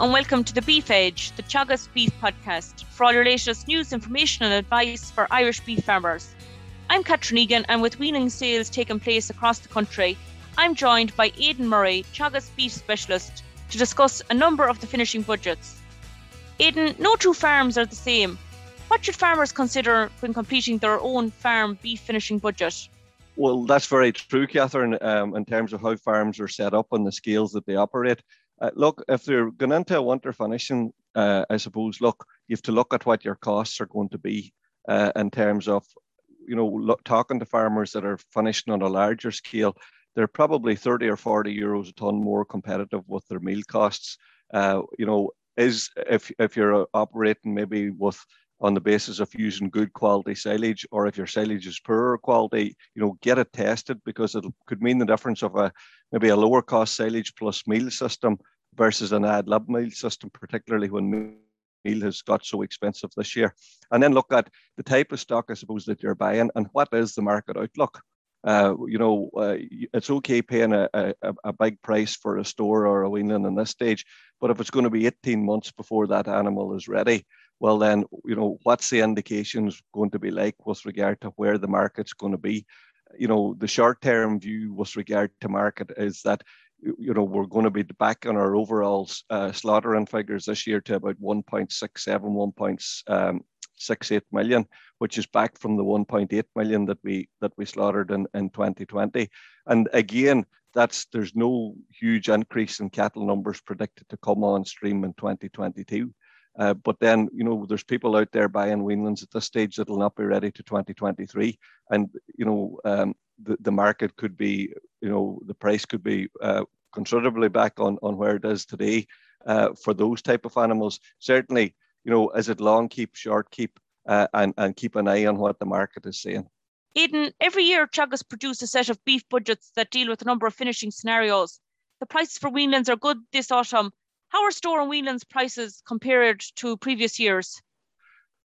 And welcome to the Beef Edge, the Teagasc Beef Podcast, for all your latest news, information, and advice for Irish beef farmers. I'm Catherine Egan, and with weaning sales taking place across the country, I'm joined by Aidan Murray, Teagasc Beef Specialist, to discuss a number of the finishing budgets. Aidan, no two farms are the same. What should farmers consider when completing their own farm beef finishing budget? Well, that's very true, Catherine, um, in terms of how farms are set up and the scales that they operate. Uh, look, if they're going into a winter finishing, uh, I suppose, look, you have to look at what your costs are going to be uh, in terms of, you know, look, talking to farmers that are finishing on a larger scale. They're probably 30 or 40 euros a ton more competitive with their meal costs. Uh, you know, is if if you're operating maybe with on the basis of using good quality silage, or if your silage is poorer quality, you know, get it tested because it could mean the difference of a maybe a lower cost silage plus meal system versus an ad lib meal system, particularly when meal has got so expensive this year. And then look at the type of stock, I suppose, that you're buying and what is the market outlook. Uh, you know, uh, it's okay paying a, a, a, big price for a store or a weanling in this stage, but if it's going to be 18 months before that animal is ready, well then, you know, what's the indications going to be like with regard to where the market's going to be? You know, the short-term view with regard to market is that you know, we're going to be back on our overall uh, slaughtering figures this year to about 1.67, 1.68 million, which is back from the 1.8 million that we that we slaughtered in, in 2020. And again, that's there's no huge increase in cattle numbers predicted to come on stream in 2022. Uh, but then, you know, there's people out there buying weanlings at this stage that will not be ready to 2023. And, you know, um, the, the market could be, you know, the price could be uh, considerably back on, on where it is today uh, for those type of animals. Certainly, you know, is it long keep, short keep, uh, and, and keep an eye on what the market is saying. Aidan, every year Teagasc produce a set of beef budgets that deal with a number of finishing scenarios. The prices for weanlings are good this autumn. How are store and weanlings prices compared to previous years?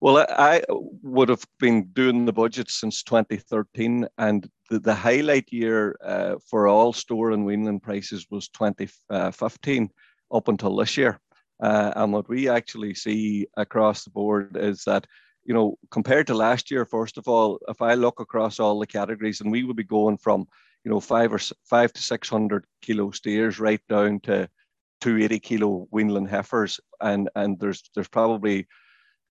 Well, I would have been doing the budget since 2013, and the, the highlight year uh, for all store and weanling prices was 2015 up until this year. Uh, and what we actually see across the board is that, you know, compared to last year, first of all, if I look across all the categories, and we would be going from, you know, five or five to 600 kilo steers right down to 280 kilo weanling heifers, and and there's there's probably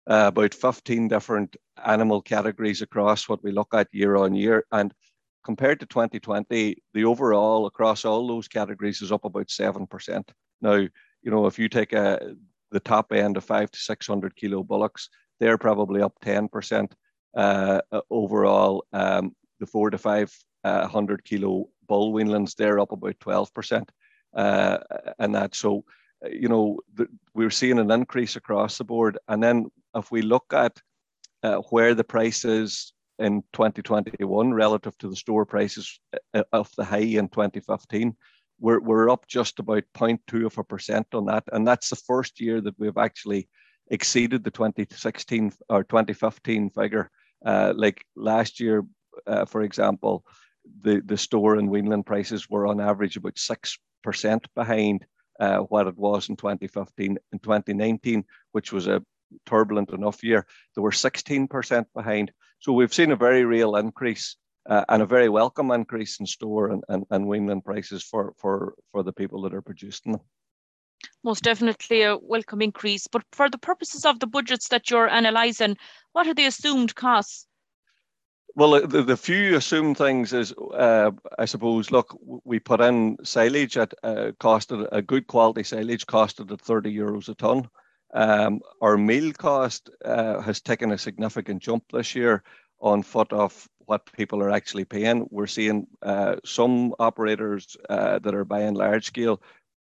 uh, about 15 different animal categories across what we look at year on year. And compared to 2020, the overall across all those categories is up about 7%. Now, you know, if you take a, uh, the top end of five to 600 kilo bullocks, they're probably up 10% uh, overall. Um, the four to 500 uh, kilo bull weanlings, they're up about 12%. Uh, and that, so, you know, the, we're seeing an increase across the board. And then if we look at uh, where the price is in 2021 relative to the store prices uh, of the high in 2015, we're, we're up just about 0.2 of a percent on that. And that's the first year that we've actually exceeded the 2016 or 2015 figure. Uh, like last year, uh, for example, the, the store and weanling prices were on average about 6% behind uh, what it was in 2015 and 2019, which was a turbulent enough year, they were 16% behind. So we've seen a very real increase uh, and a very welcome increase in store and, and, and weanling prices for, for, for the people that are producing them. Most definitely a welcome increase. But for the purposes of the budgets that you're analysing, what are the assumed costs? Well, the, the few assumed things is, uh, I suppose, look, we put in silage at uh, costed a good quality silage costed at 30 euros a ton. Um, our meal cost uh, has taken a significant jump this year on foot of what people are actually paying. We're seeing uh, some operators uh, that are buying large scale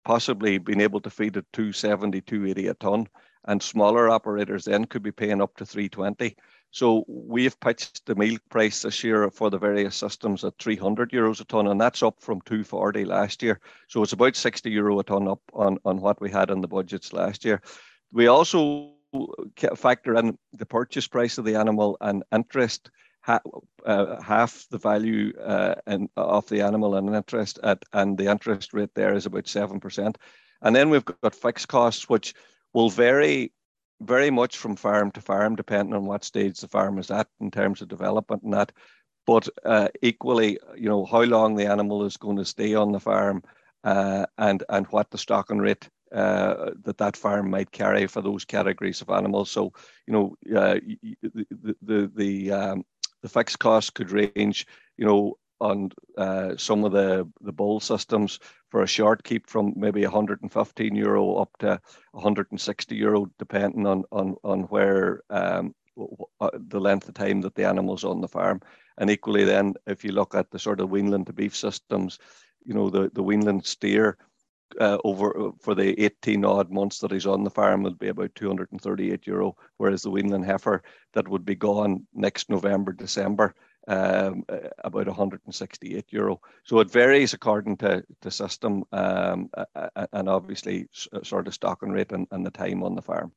possibly being able to feed at 270, 280 a ton, and smaller operators then could be paying up to 320. So we've pitched the meal price this year for the various systems at 300 euros a ton, and that's up from 240 last year. So it's about 60 euro a ton up on, on what we had in the budgets last year. We also factor in the purchase price of the animal and interest. Ha, uh, half the value uh, in, of the animal and interest at, and the interest rate there is about seven percent. And then we've got fixed costs, which will vary very much from farm to farm, depending on what stage the farm is at in terms of development and that. But uh, equally, you know, how long the animal is going to stay on the farm uh, and, and what the stocking rate uh, that that farm might carry for those categories of animals. So, you know, uh, the the the, um, the fixed costs could range, you know, on uh, some of the the bull systems for a short keep from maybe 115 euro up to 160 euro, depending on on on where um, uh, the length of time that the animal's on the farm. And equally, then if you look at the sort of weanling to beef systems, you know the the weanling steer uh, over uh, for the 18 odd months that he's on the farm will be about 238 euro, whereas the weanling heifer that would be gone next November, December, um, uh, about 168 euro. So it varies according to the system um, and obviously sort of stocking rate and, and the time on the farm.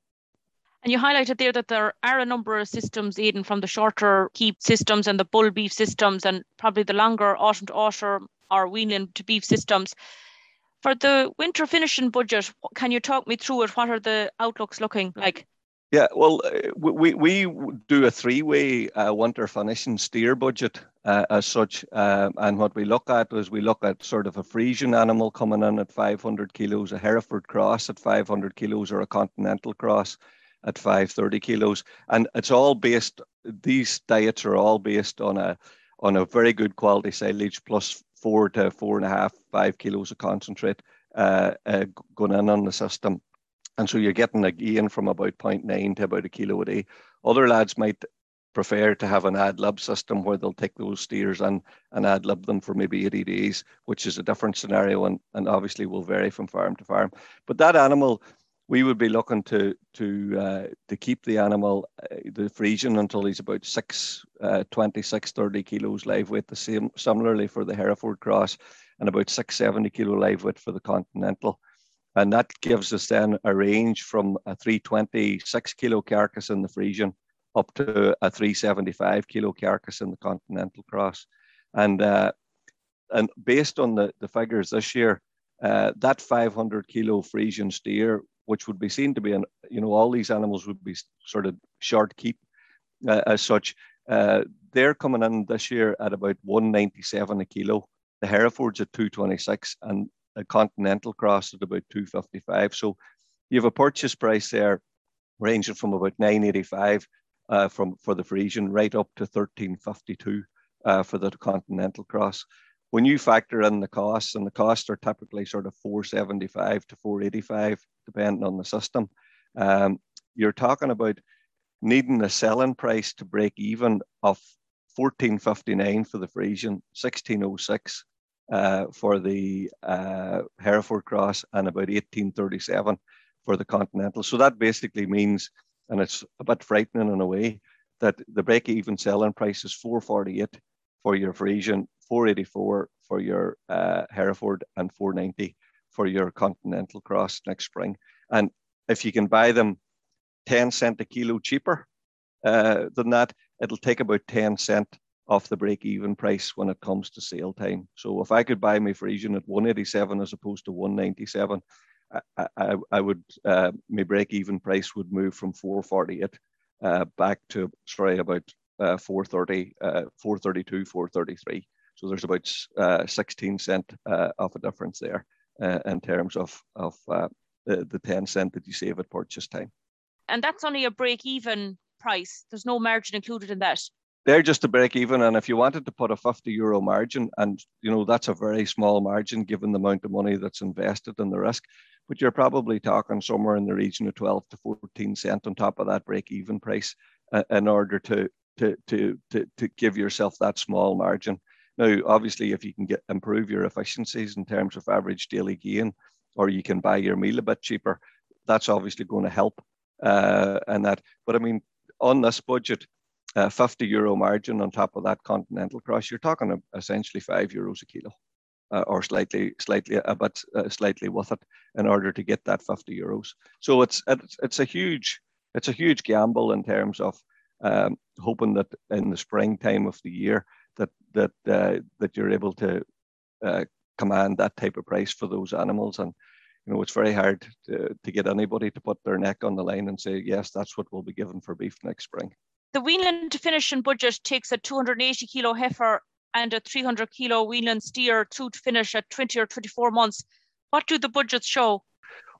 And you highlighted there that there are a number of systems, Aidan, from the shorter keep systems and the bull beef systems, and probably the longer autumn to autumn or weaning to beef systems. For the winter finishing budget, can you talk me through it? What are the outlooks looking like? Yeah, well, uh, we, we do a three way uh, winter finishing steer budget uh, as such. Uh, and what we look at is we look at sort of a Friesian animal coming in at 500 kilos, a Hereford cross at 500 kilos, or a Continental cross at 530 kilos. And it's all based, these diets are all based on a on a very good quality silage plus four to four and a half, five kilos of concentrate uh, uh, going in on the system. And so you're getting a gain from about 0.9 to about a kilo a day. Other lads might prefer to have an ad lib system where they'll take those steers and, and ad lib them for maybe 80 days, which is a different scenario and, and obviously will vary from farm to farm. But that animal, we would be looking to to uh, to keep the animal, uh, the Friesian, until he's about six, uh, 26, 30 kilos live weight. The same, similarly for the Hereford cross, and about 670 kilo live weight for the Continental. And that gives us then a range from a 326 kilo carcass in the Friesian up to a 375 kilo carcass in the Continental cross. And uh, and based on the, the figures this year, uh, that 500 kilo Friesian steer which would be seen to be an you know all these animals would be sort of short keep uh, as such. Uh, they're coming in this year at about 197 a kilo. The Hereford's at 226 and a Continental Cross at about 255. So you have a purchase price there ranging from about 985 uh, from for the Friesian right up to 1352 uh, for the Continental Cross. When you factor in the costs, and the costs are typically sort of 475 to 485 depending on the system. Um, you're talking about needing a selling price to break even of 1459 for the Friesian, 1606 uh, for the uh, Hereford Cross, and about 1837 for the Continental. So that basically means, and it's a bit frightening in a way, that the break even selling price is 448 for your Friesian, 484 for your uh, Hereford, and 490 for your Continental Cross next spring. And if you can buy them 10 cent a kilo cheaper uh, than that, it'll take about 10 cent off the break even price when it comes to sale time. So if I could buy my Friesian at 187 as opposed to 197, I, I, I would, uh, my break even price would move from 448 uh, back to, sorry, about uh, 430, uh, 432, 433. So there's about uh, 16 cent uh, of a difference there uh, in terms of of uh, the, the 10 cent that you save at purchase time. And that's only a break even price. There's no margin included in that. They're just a break even. And if you wanted to put a 50 euro margin, and you know, that's a very small margin given the amount of money that's invested in the risk, but you're probably talking somewhere in the region of 12 to 14 cent on top of that break even price uh, in order to, to, to, to, to give yourself that small margin. Now, obviously, if you can get improve your efficiencies in terms of average daily gain, or you can buy your meal a bit cheaper, that's obviously going to help. Uh, and that, but I mean, on this budget, uh, 50 euro margin on top of that continental cross, you're talking essentially five euros a kilo, uh, or slightly, slightly a bit, uh, slightly with it, in order to get that 50 euros. So it's it's, it's a huge it's a huge gamble in terms of um, hoping that in the springtime of the year that that uh, that you're able to uh, command that type of price for those animals. And you know, it's very hard to, to get anybody to put their neck on the line and say, yes, that's what we'll be given for beef next spring. The weanling finishing budget takes a 280 kilo heifer and a 300 kilo weanling steer to finish at 20 or 24 months. What do the budgets show?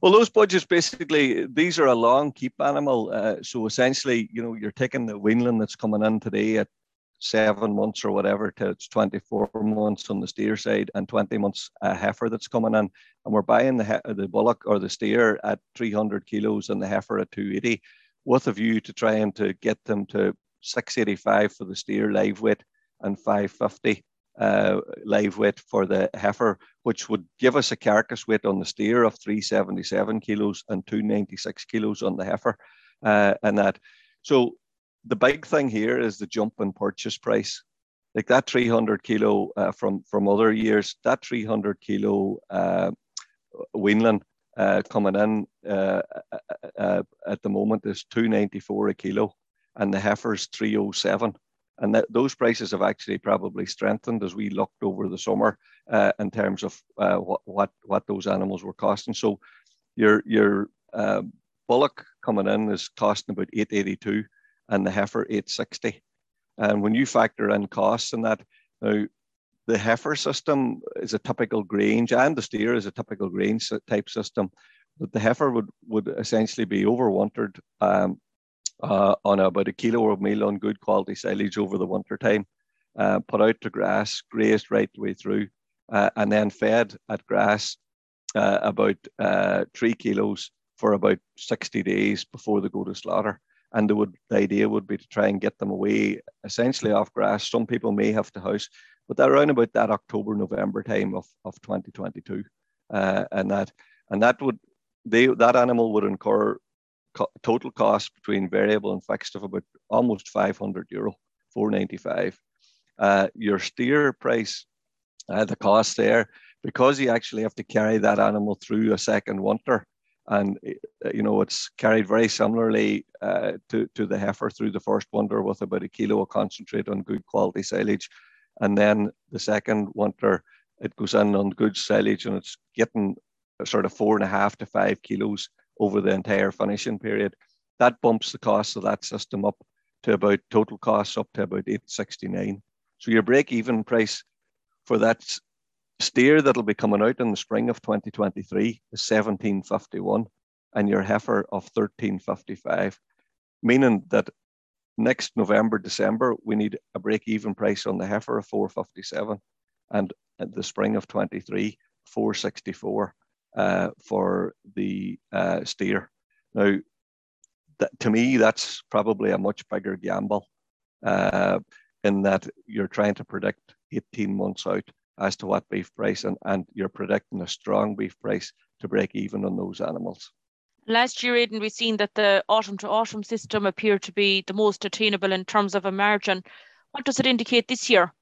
Well, those budgets basically these are a long keep animal. Uh, so essentially, you know, you're taking the weanling that's coming in today at seven months or whatever to it's 24 months on the steer side and 20 months a heifer that's coming in, and we're buying the the bullock or the steer at 300 kilos and the heifer at 280, with a view to trying to get them to 685 for the steer live weight and 550 uh, live weight for the heifer, which would give us a carcass weight on the steer of 377 kilos and 296 kilos on the heifer. Uh, and that, so the big thing here is the jump in purchase price. Like that 300 kilo uh, from from other years, that 300 kilo uh, weanling uh, coming in uh, uh, at the moment is 294 a kilo, and the heifer's 307 and that those prices have actually probably strengthened as we looked over the summer uh, in terms of uh, what, what what those animals were costing. So your your uh, bullock coming in is costing about 882 and the heifer 860. And when you factor in costs and that, now the heifer system is a typical Grange and the steer is a typical Grange type system. But the heifer would, would essentially be overwintered um, uh, on about a kilo of meal on good quality silage over the winter time, uh, put out to grass, grazed right the way through, uh, and then fed at grass uh, about uh, three kilos for about 60 days before they go to slaughter. And the, would, the idea would be to try and get them away essentially off grass. Some people may have to house, but they're around about that October, November time of, of 2022. Uh, and that and that would they that animal would incur co- total cost between variable and fixed of about almost 500 euro, 495. Uh, your steer price, uh, the cost there, because you actually have to carry that animal through a second winter, and uh, you know it's carried very similarly uh, to to the heifer through the first winter with about a kilo of concentrate on good quality silage, and then the second winter it goes in on good silage and it's getting sort of four and a half to five kilos over the entire finishing period. That bumps the cost of that system up to about total costs up to about 869. So your break even price for that steer that'll be coming out in the spring of 2023 is 1751 and your heifer of 1355, meaning that next November, December, we need a break even price on the heifer of 457 and at the spring of 23, 464 uh, for the uh, steer. Now, that, to me, that's probably a much bigger gamble uh, in that you're trying to predict 18 months out as to what beef price, and, and you're predicting a strong beef price to break even on those animals. Last year, Aidan, we've seen that the autumn to autumn system appeared to be the most attainable in terms of a margin. What does it indicate this year?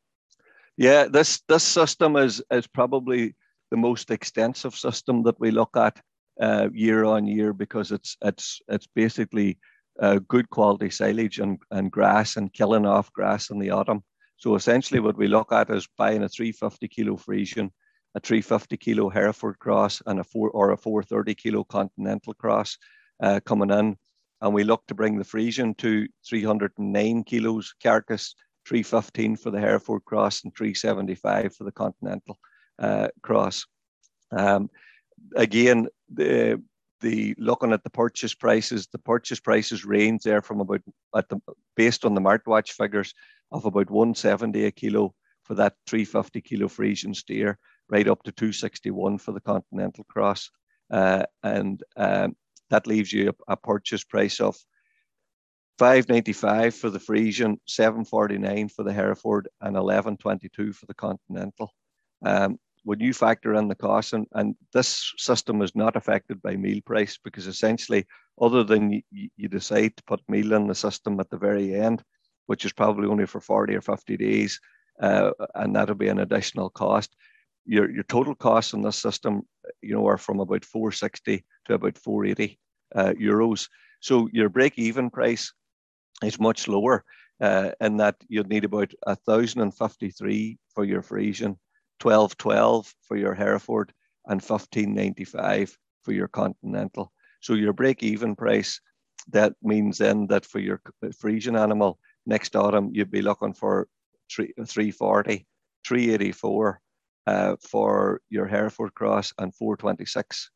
Yeah, this this system is is probably the most extensive system that we look at uh, year on year because it's it's it's basically uh, good quality silage and, and grass and killing off grass in the autumn. So essentially, what we look at is buying a 350 kilo Friesian, a 350 kilo Hereford cross, and a four or a 430 kilo Continental cross uh, coming in, and we look to bring the Friesian to 309 kilos carcass, 315 for the Hereford cross, and 375 for the Continental uh, cross. Um, again, the the looking at the purchase prices, the purchase prices range there from about at the based on the Martwatch figures of about 170 a kilo for that 350 kilo Friesian steer, right up to 261 for the Continental Cross, uh, and um, that leaves you a, a, purchase price of 595 for the Friesian, 749 for the Hereford, and 1122 for the Continental. Um, when you factor in the cost, and, and this system is not affected by meal price because essentially, other than you, you decide to put meal in the system at the very end, which is probably only for 40 or 50 days, uh, and that'll be an additional cost. Your, your total costs in this system, you know, are from about 460 to about 480 uh, euros. So your break-even price is much lower, uh, in that you'd need about 1,053 for your Friesian 1212 for your Hereford and 1595 for your continental. So your break-even price, that means then that for your Friesian animal next autumn, you'd be looking for three, 340, 384 uh, for your Hereford Cross and 426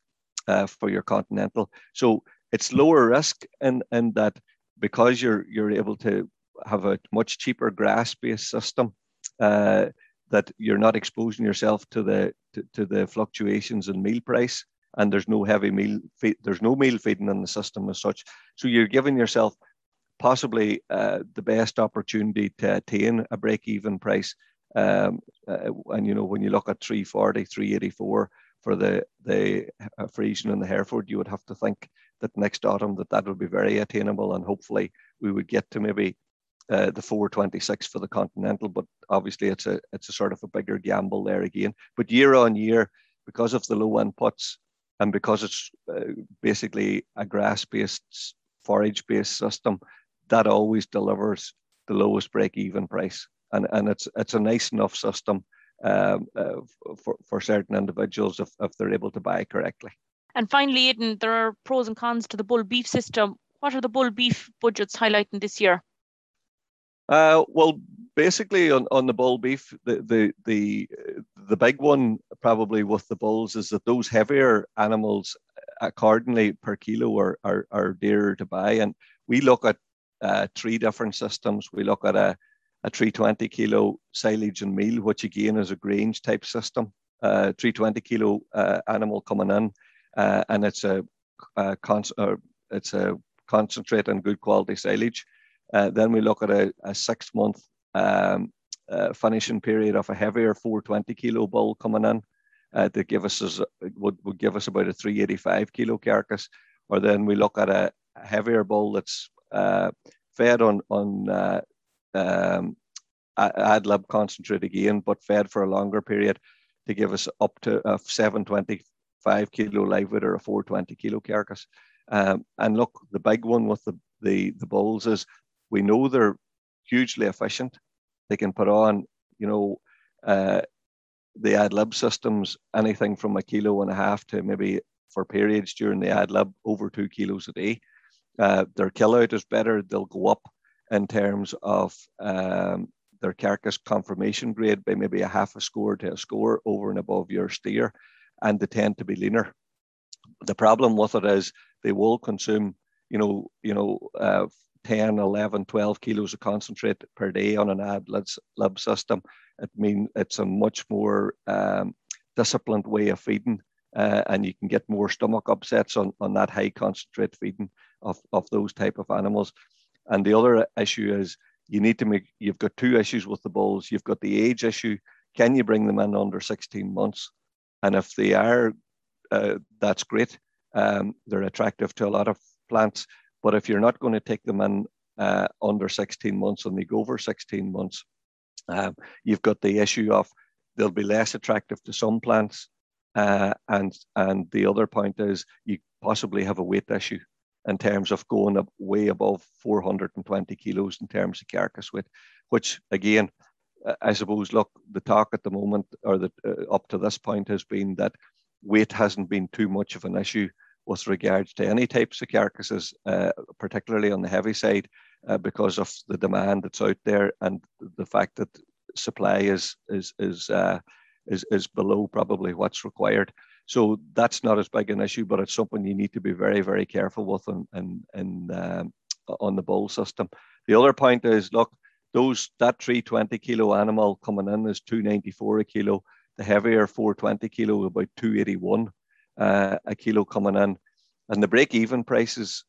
uh, for your Continental. So it's lower risk in, in that because you're you're able to have a much cheaper grass-based system, uh, that you're not exposing yourself to the to, to, the fluctuations in meal price, and there's no heavy meal feed, there's no meal feeding in the system as such. So you're giving yourself possibly uh, the best opportunity to attain a break-even price. Um, uh, and you know when you look at 340, 384 for the the uh, Friesian and the Hereford, you would have to think that next autumn that that would be very attainable, and hopefully we would get to maybe uh, the 426 for the Continental. But obviously, it's a it's a sort of a bigger gamble there again. But year on year, because of the low inputs and because it's uh, basically a grass-based forage-based system, that always delivers the lowest break-even price, and and it's it's a nice enough system um, uh, for, for certain individuals if, if they're able to buy correctly. And finally, Aidan, there are pros and cons to the bull beef system. What are the bull beef budgets highlighting this year? Uh, well, basically on, on the bull beef, the, the the the big one probably with the bulls is that those heavier animals accordingly per kilo are, are, are dearer to buy. And we look at uh, three different systems. We look at a a 320 kilo silage and meal, which again is a Grange type system. Uh, 320 kilo uh, animal coming in, uh, and it's a, a con- it's a concentrate and good quality silage. Uh, then we look at a, a six month um, uh, finishing period of a heavier 420 kilo bull coming in that give us as, would, would give us about a 385 kilo carcass. Or then we look at a, heavier bull that's fed on on um, ad lib concentrate again, but fed for a longer period to give us up to a 725 kilo live weight or a 420 kilo carcass. Um, and look, the big one with the, the, the bulls is we know they're hugely efficient. They can put on, you know, uh, the ad lib systems, anything from a kilo and a half to maybe for periods during the ad lib over two kilos a day. Uh, their kill out is better. They'll go up in terms of um, their carcass conformation grade by maybe a half a score to a score over and above your steer, and they tend to be leaner. The problem with it is they will consume, you know, you know, uh, 10, 11, 12 kilos of concentrate per day on an ad lib system. It means it's a much more um, disciplined way of feeding, uh, and you can get more stomach upsets on, on that high concentrate feeding of, of those type of animals. And the other issue is you need to make, you've got two issues with the bulls. You've got the age issue. Can you bring them in under 16 months? And if they are, uh, that's great. Um, they're attractive to a lot of plants. But if you're not going to take them in uh, under 16 months and they go over 16 months, um, you've got the issue of they'll be less attractive to some plants. Uh, and and the other point is you possibly have a weight issue in terms of going up way above 420 kilos in terms of carcass weight, which again, I suppose, look, the talk at the moment or the, uh, up to this point has been that weight hasn't been too much of an issue with regards to any types of carcasses, uh, particularly on the heavy side, uh, because of the demand that's out there and the fact that supply is is is uh, is, is below probably what's required. So that's not as big an issue, but it's something you need to be very, very careful with in, in um, on the bull system. The other point is, look, those that 320 kilo animal coming in is 294 a kilo. The heavier 420 kilo about 281 uh, a kilo coming in, and the break-even prices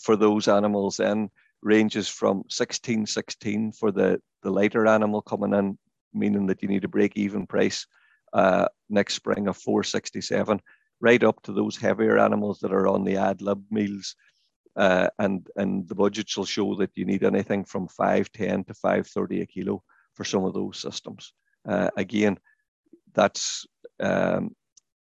for those animals then ranges from 1616 for the the lighter animal coming in, meaning that you need a break-even price uh, next spring of 467, right up to those heavier animals that are on the ad lib meals. Uh, and and the budgets will show that you need anything from 510 to 530 a kilo for some of those systems. Uh, again, that's um,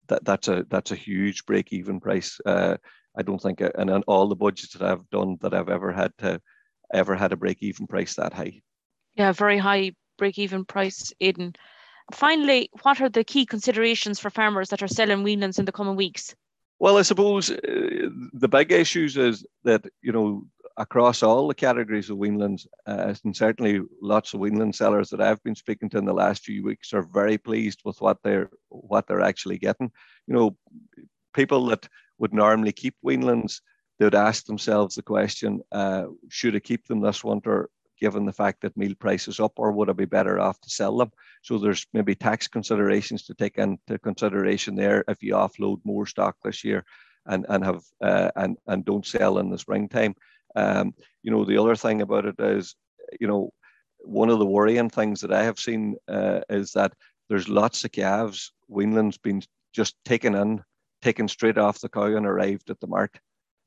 that that's a that's a huge break even price. Uh, I don't think, and on all the budgets that I've done, that I've ever had to ever had a break even price that high. Yeah, very high break even price, Aidan. Finally, what are the key considerations for farmers that are selling weanlings in the coming weeks? Well, I suppose uh, the big issues is that you know across all the categories of weanlings, uh, and certainly lots of weanling sellers that I've been speaking to in the last few weeks are very pleased with what they're what they're actually getting. You know, people that would normally keep weanlings, they would ask themselves the question: uh, Should I keep them this winter? Given the fact that meal prices up, or would I be better off to sell them? So there's maybe tax considerations to take into consideration there if you offload more stock this year and and have uh, and and don't sell in the springtime. Um, you know, the other thing about it is, you know, one of the worrying things that I have seen uh, is that there's lots of calves, weanlings being just taken in, taken straight off the cow and arrived at the mark.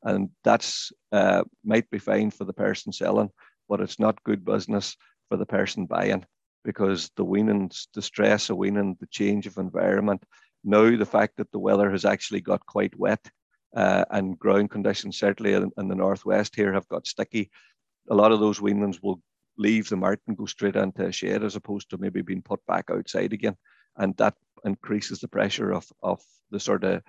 And that's uh, might be fine for the person selling, but it's not good business for the person buying because the weaning, the stress of weaning, the change of environment, now the fact that the weather has actually got quite wet uh, and ground conditions, certainly in, in, the northwest here, have got sticky. A lot of those weanlings will leave the mart and go straight into a shed as opposed to maybe being put back outside again. And that increases the pressure of, of the sort of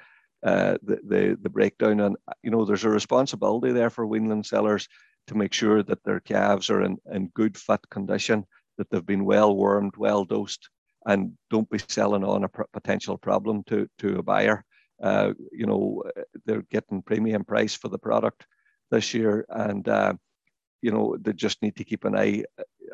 uh, the, the, the breakdown. And, you know, there's a responsibility there for weanling sellers to make sure that their calves are in, in good fit condition, that they've been well wormed, well dosed, and don't be selling on a potential problem to, to a buyer. Uh, you know, they're getting premium price for the product this year, and uh, you know they just need to keep an eye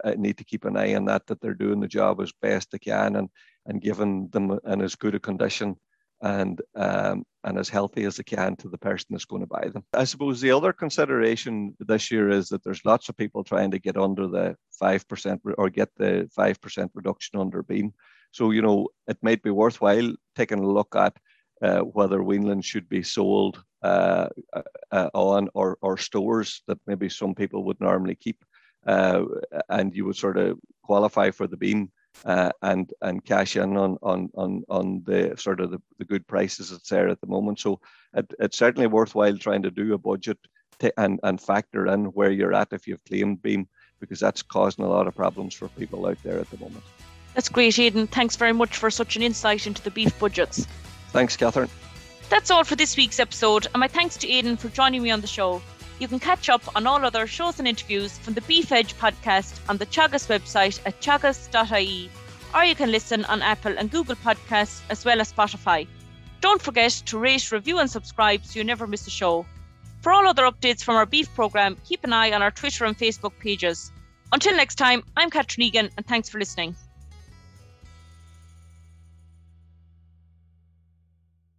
uh, need to keep an eye on that that they're doing the job as best they can and and giving them in as good a condition and um, and as healthy as they can to the person that's going to buy them. I suppose the other consideration this year is that there's lots of people trying to get under the five percent or get the five percent reduction under BEAM. So you know it might be worthwhile taking a look at uh, whether weanlings should be sold uh, uh, on or, or stores that maybe some people would normally keep. Uh, and you would sort of qualify for the BEAM uh, and and cash in on on on on the sort of the, the good prices that's there at the moment. So it, it's certainly worthwhile trying to do a budget to, and and factor in where you're at if you've claimed BEAM because that's causing a lot of problems for people out there at the moment. That's great, Aidan. Thanks very much for such an insight into the beef budgets. Thanks, Catherine. That's all for this week's episode, and my thanks to Aidan for joining me on the show. You can catch up on all other shows and interviews from the Beef Edge podcast on the Teagasc website at teagasc.ie, or you can listen on Apple and Google Podcasts as well as Spotify. Don't forget to rate, review, and subscribe so you never miss a show. For all other updates from our beef programme, keep an eye on our Twitter and Facebook pages. Until next time, I'm Catherine Egan, and thanks for listening.